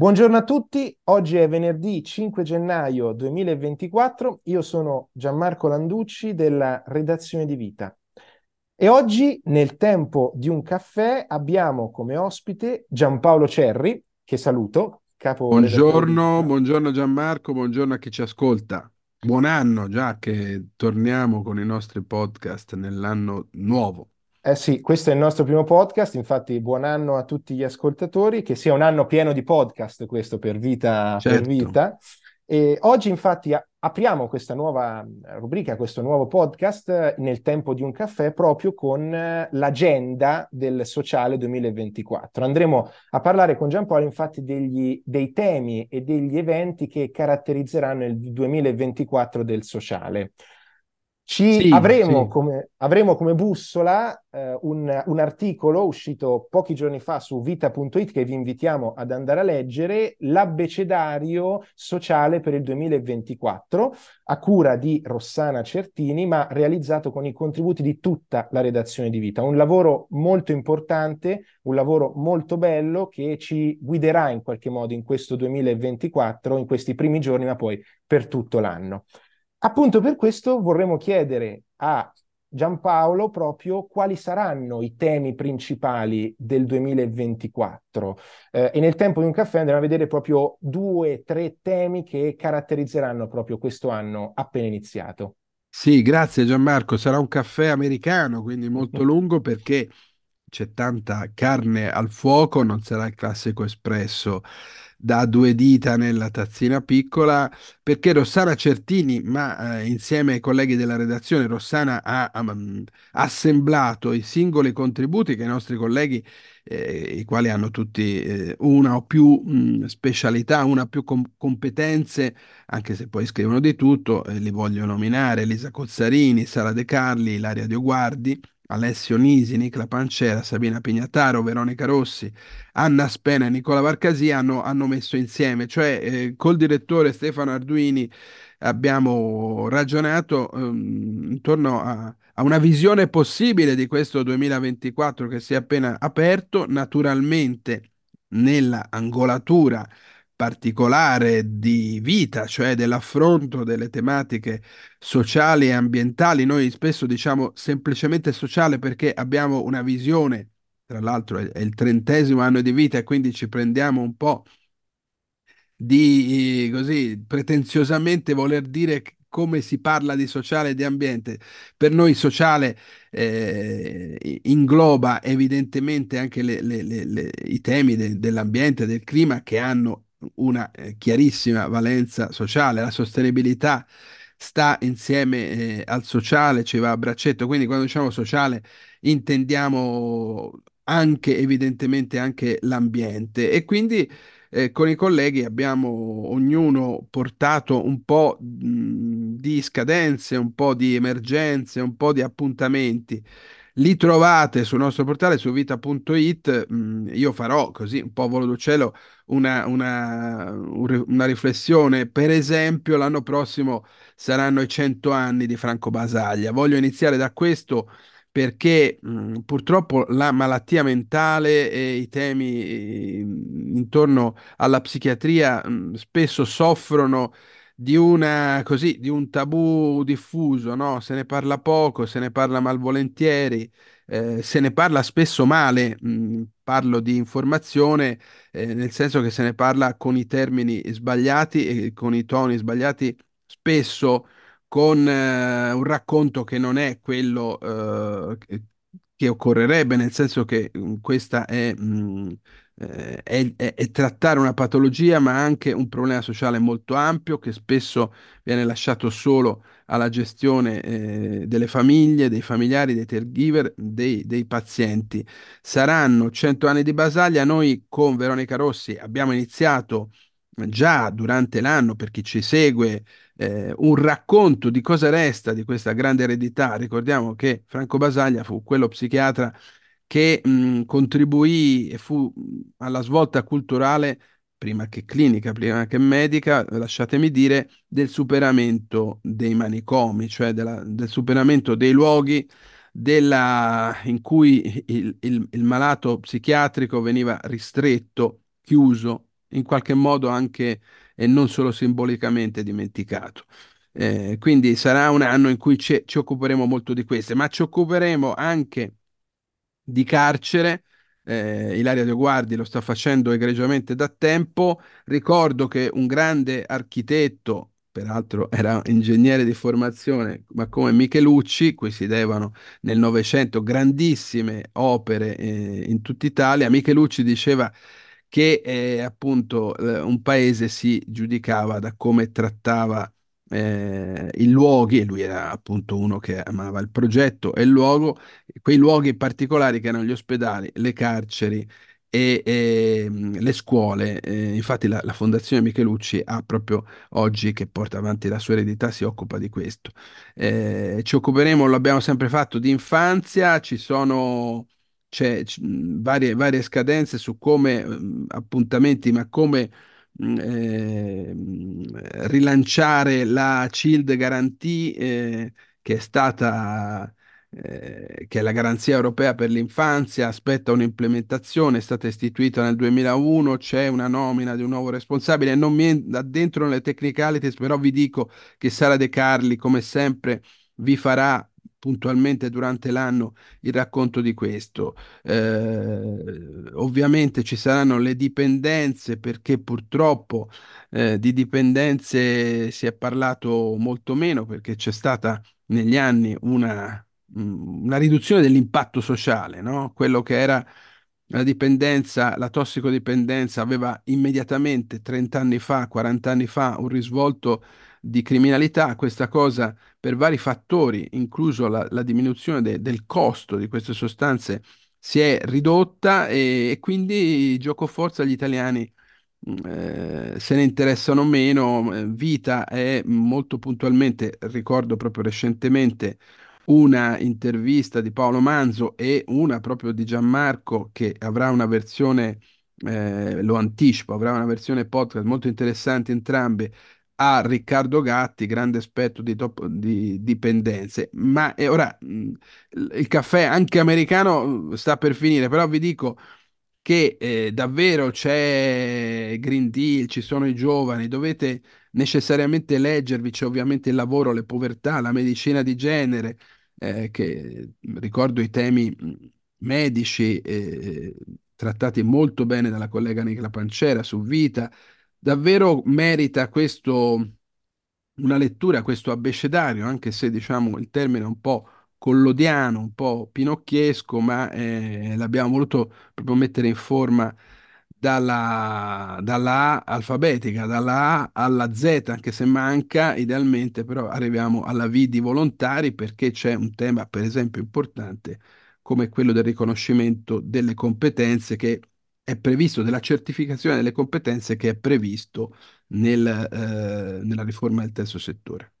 Buongiorno a tutti, oggi è venerdì 5 gennaio 2024, io sono Gianmarco Landucci della redazione di Vita e oggi nel tempo di un caffè abbiamo come ospite Giampaolo Cerri, che saluto, capo Buongiorno, buongiorno Gianmarco, buongiorno a chi ci ascolta. Buon anno già che torniamo con i nostri podcast nell'anno nuovo. Eh sì, questo è il nostro primo podcast, infatti buon anno a tutti gli ascoltatori, che sia un anno pieno di podcast questo per vita. Certo. Per vita. E oggi infatti apriamo questa nuova rubrica, questo nuovo podcast nel tempo di un caffè proprio con l'agenda del sociale 2024. Andremo a parlare con Giampaolo infatti degli, dei temi e degli eventi che caratterizzeranno il 2024 del sociale. Ci Sì, avremo, sì. come, avremo come bussola eh, un, un articolo uscito pochi giorni fa su vita.it che vi invitiamo ad andare a leggere, l'abbecedario sociale per il 2024, a cura di Rossana Certini, ma realizzato con i contributi di tutta la redazione di Vita. Un lavoro molto importante, un lavoro molto bello che ci guiderà in qualche modo in questo 2024, in questi primi giorni, ma poi per tutto l'anno. Appunto per questo vorremmo chiedere a Giampaolo proprio quali saranno i temi principali del 2024 eh, e nel tempo di un caffè andremo a vedere proprio due, tre temi che caratterizzeranno proprio questo anno appena iniziato. Sì, grazie Gianmarco. Sarà un caffè americano, quindi molto lungo perché c'è tanta carne al fuoco, non sarà il classico espresso da due dita nella tazzina piccola, perché Rossana Certini, ma eh, insieme ai colleghi della redazione, Rossana ha, ha, mm, assemblato i singoli contributi che i nostri colleghi, eh, i quali hanno tutti eh, una o più mh, specialità, una o più com- competenze, anche se poi scrivono di tutto, eh, li voglio nominare, Elisa Cozzarini, Sara De Carli, Ilaria Dioguardi, Alessio Nisi, Nicla Pancera, Sabina Pignataro, Veronica Rossi, Anna Spena e Nicola Varcasi hanno, hanno messo insieme, cioè eh, col direttore Stefano Arduini abbiamo ragionato ehm, intorno a, a una visione possibile di questo 2024 che si è appena aperto, naturalmente nella angolatura particolare di vita, cioè dell'affronto delle tematiche sociali e ambientali. Noi spesso diciamo semplicemente sociale perché abbiamo una visione, tra l'altro è, il trentesimo anno di vita e quindi ci prendiamo un po' di così pretenziosamente voler dire come si parla di sociale e di ambiente. Per noi sociale eh, ingloba evidentemente anche le- le- le- i temi de- dell'ambiente, del clima che hanno una eh, chiarissima valenza sociale, la sostenibilità sta insieme eh, al sociale, ci va a braccetto, quindi quando diciamo sociale intendiamo anche evidentemente anche l'ambiente e quindi eh, con i colleghi abbiamo ognuno portato un po' di scadenze, un po' di emergenze, un po' di appuntamenti. Li trovate sul nostro portale su vita.it. Io farò così un po' volo d'uccello una, una, una riflessione. Per esempio, l'anno prossimo saranno i 100 anni di Franco Basaglia. Voglio iniziare da questo perché mh, purtroppo la malattia mentale e i temi intorno alla psichiatria mh, spesso soffrono di una, così, di un tabù diffuso, no? Se ne parla poco, se ne parla malvolentieri, eh, se ne parla spesso male. mh, parlo di informazione, eh, nel senso che se ne parla con i termini sbagliati e con i toni sbagliati, spesso con eh, un racconto che non è quello eh, che occorrerebbe, nel senso che mh, questa è, mh, eh, è- è- trattare una patologia, ma anche un problema sociale molto ampio che spesso viene lasciato solo alla gestione eh, delle famiglie, dei familiari, dei caregiver, dei, dei pazienti. Saranno 100 anni di Basaglia. Noi con Veronica Rossi abbiamo iniziato già durante l'anno, per chi ci segue, eh, un racconto di cosa resta di questa grande eredità. Ricordiamo che Franco Basaglia fu quello psichiatra che mh, contribuì e fu alla svolta culturale, prima che clinica, prima che medica, lasciatemi dire, del superamento dei manicomi, cioè della- del superamento dei luoghi della- in cui il, il il malato psichiatrico veniva ristretto, chiuso in qualche modo anche e non solo simbolicamente dimenticato. Eh, quindi sarà un anno in cui ci, ci occuperemo molto di queste, ma ci occuperemo anche di carcere. Eh, Ilaria De Guardi lo sta facendo egregiamente da tempo. Ricordo che un grande architetto, peraltro era ingegnere di formazione, ma come Michelucci, cui si devono nel Novecento grandissime opere eh, in tutta Italia, Michelucci diceva che eh, appunto eh, un paese si giudicava da come trattava eh, i luoghi, e lui era appunto uno che amava il progetto e il luogo, quei luoghi particolari che erano gli ospedali, le carceri e, e le scuole. Eh, infatti la, la, Fondazione Michelucci ha proprio oggi, che porta avanti la sua eredità, si occupa di questo. Eh, ci occuperemo, lo abbiamo sempre fatto, di infanzia, ci sono c'è varie, varie, scadenze su come appuntamenti, ma come eh, rilanciare la CILD Guarantee, eh, che è stata eh, che è la garanzia europea per l'infanzia, aspetta un'implementazione, è stata istituita nel 2001, c'è una nomina di un nuovo responsabile, non mi addentro nelle technicalities, però vi dico che Sara De Carli, come sempre, vi farà puntualmente durante l'anno il racconto di questo. Eh, ovviamente ci saranno le dipendenze perché purtroppo eh, di dipendenze si è parlato molto meno perché c'è stata negli anni una, mm, una riduzione dell'impatto sociale, no? Quello che era la dipendenza, la tossicodipendenza aveva immediatamente 30 anni fa, 40 anni fa un risvolto di criminalità, questa cosa per vari fattori, incluso la, la diminuzione de, del costo di queste sostanze, si è ridotta e, e quindi gioco forza gli italiani mm, eh, se ne interessano meno. Eh, Vita è molto puntualmente, ricordo proprio recentemente, una intervista di Paolo Manzo e una proprio di Gianmarco che avrà una versione, eh, lo anticipo, avrà una versione podcast molto interessante entrambe a Riccardo Gatti, grande esperto di, top, di dipendenze. Ma eh, ora il caffè anche americano sta per finire, però vi dico che eh, davvero c'è Green Deal, ci sono i giovani, dovete necessariamente leggervi, c'è ovviamente il lavoro, le povertà, la medicina di genere, eh, che ricordo i temi medici eh, trattati molto bene dalla collega Nicola Pancera su vita davvero merita questo, una lettura, questo abbecedario, anche se diciamo il termine è un po' collodiano, un po' pinocchiesco, ma eh, l'abbiamo voluto proprio mettere in forma dalla, dalla, A alfabetica, dalla A alla Z, anche se manca, idealmente però arriviamo alla V di volontari perché c'è un tema, per esempio, importante come quello del riconoscimento delle competenze che è previsto, della certificazione delle competenze che è previsto nel, eh, nella riforma del terzo settore.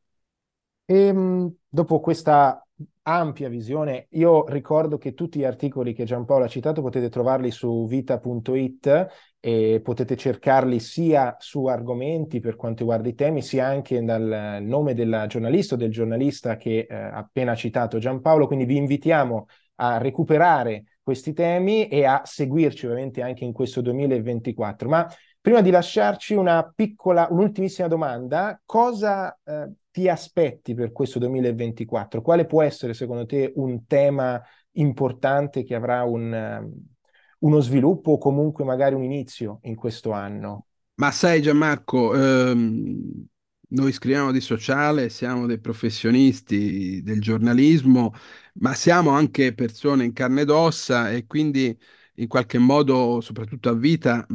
E, ehm, dopo questa ampia visione, io ricordo che tutti gli articoli che Giampaolo ha citato potete trovarli su vita.it e potete cercarli sia su argomenti per quanto riguarda i temi, sia anche dal nome della giornalista o del giornalista che eh, ha appena citato Giampaolo, quindi vi invitiamo a recuperare questi temi e a seguirci ovviamente anche in questo 2024. Ma prima di lasciarci una piccola, un'ultimissima domanda, cosa eh, ti aspetti per questo 2024? Quale può essere secondo te un tema importante che avrà un, um, uno sviluppo o comunque magari un inizio in questo anno? Ma sai Gianmarco, ehm, noi scriviamo di sociale, siamo dei professionisti del giornalismo, ma siamo anche persone in carne ed ossa e quindi in qualche modo, soprattutto a vita,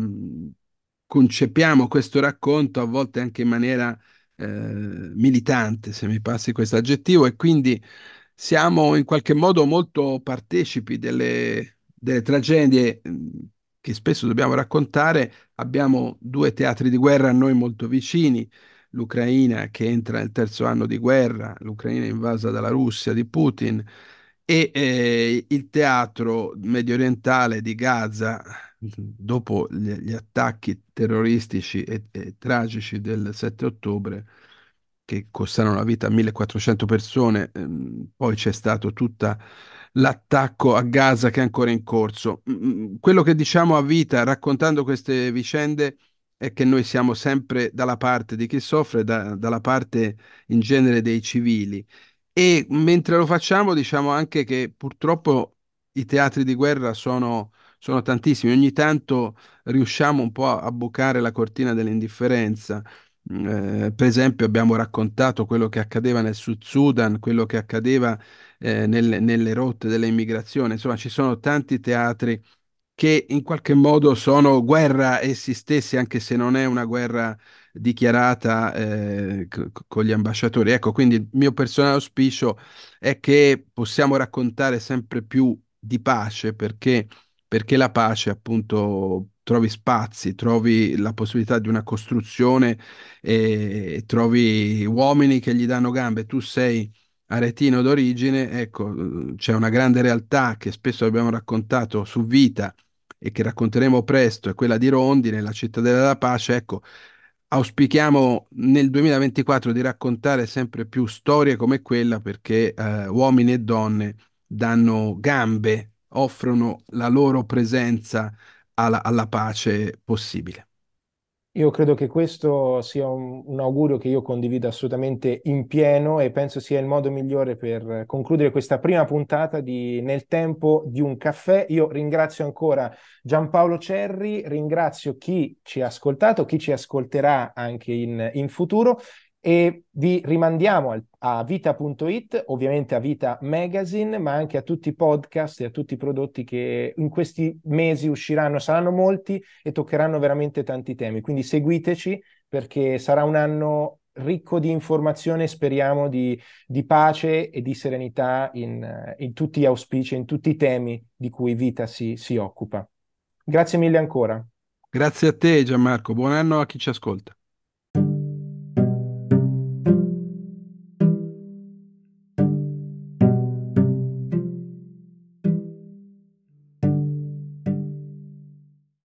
concepiamo questo racconto a volte anche in maniera eh, militante, se mi passi questo aggettivo, e quindi siamo in qualche modo molto partecipi delle, delle tragedie che spesso dobbiamo raccontare. Abbiamo due teatri di guerra a noi molto vicini l'Ucraina che entra nel terzo anno di guerra, l'Ucraina invasa dalla Russia di Putin e eh, il teatro medio orientale di Gaza dopo gli, gli attacchi terroristici e, e, tragici del 7 ottobre che costarono la vita a 1400 persone, ehm, poi c'è stato tutto l'attacco a Gaza che è ancora in corso. Mm, mm, quello che diciamo a vita raccontando queste vicende è che noi siamo sempre dalla parte di chi soffre, da- dalla parte in genere dei civili. E mentre lo facciamo, diciamo anche che purtroppo i teatri di guerra sono, sono tantissimi. Ogni tanto riusciamo un po' a, bucare la cortina dell'indifferenza. Eh, per esempio, abbiamo raccontato quello che accadeva nel Sud Sudan, quello che accadeva eh, nelle, nelle rotte dell'immigrazione. Insomma, ci sono tanti teatri che in qualche modo sono guerra essi stessi, anche se non è una guerra dichiarata eh, con gli ambasciatori. Ecco, quindi il mio personale auspicio è che possiamo raccontare sempre più di pace, perché, perché la pace appunto trovi spazi, trovi la possibilità di una costruzione e trovi uomini che gli danno gambe. Tu sei aretino d'origine, ecco, c'è una grande realtà che spesso abbiamo raccontato su Vita e che racconteremo presto, è quella di Rondine, la cittadella della pace. Ecco, auspichiamo nel 2024 di raccontare sempre più storie come quella perché eh, uomini e donne danno gambe, offrono la loro presenza alla, alla pace possibile. Io credo che questo sia un, un, augurio che io condivido assolutamente in pieno e penso sia il modo migliore per concludere questa prima puntata di Nel tempo di un caffè. Io ringrazio ancora Giampaolo Cerri, ringrazio chi ci ha ascoltato, chi ci ascolterà anche in, in futuro e vi rimandiamo al, a vita.it, ovviamente a Vita Magazine, ma anche a tutti i podcast e a tutti i prodotti che in questi mesi usciranno. Saranno molti e toccheranno veramente tanti temi. Quindi seguiteci perché sarà un anno ricco di informazione, speriamo di, di pace e di serenità in, in, tutti gli auspici, in tutti i temi di cui Vita si, si occupa. Grazie mille ancora. Grazie a te Gianmarco, buon anno a chi ci ascolta.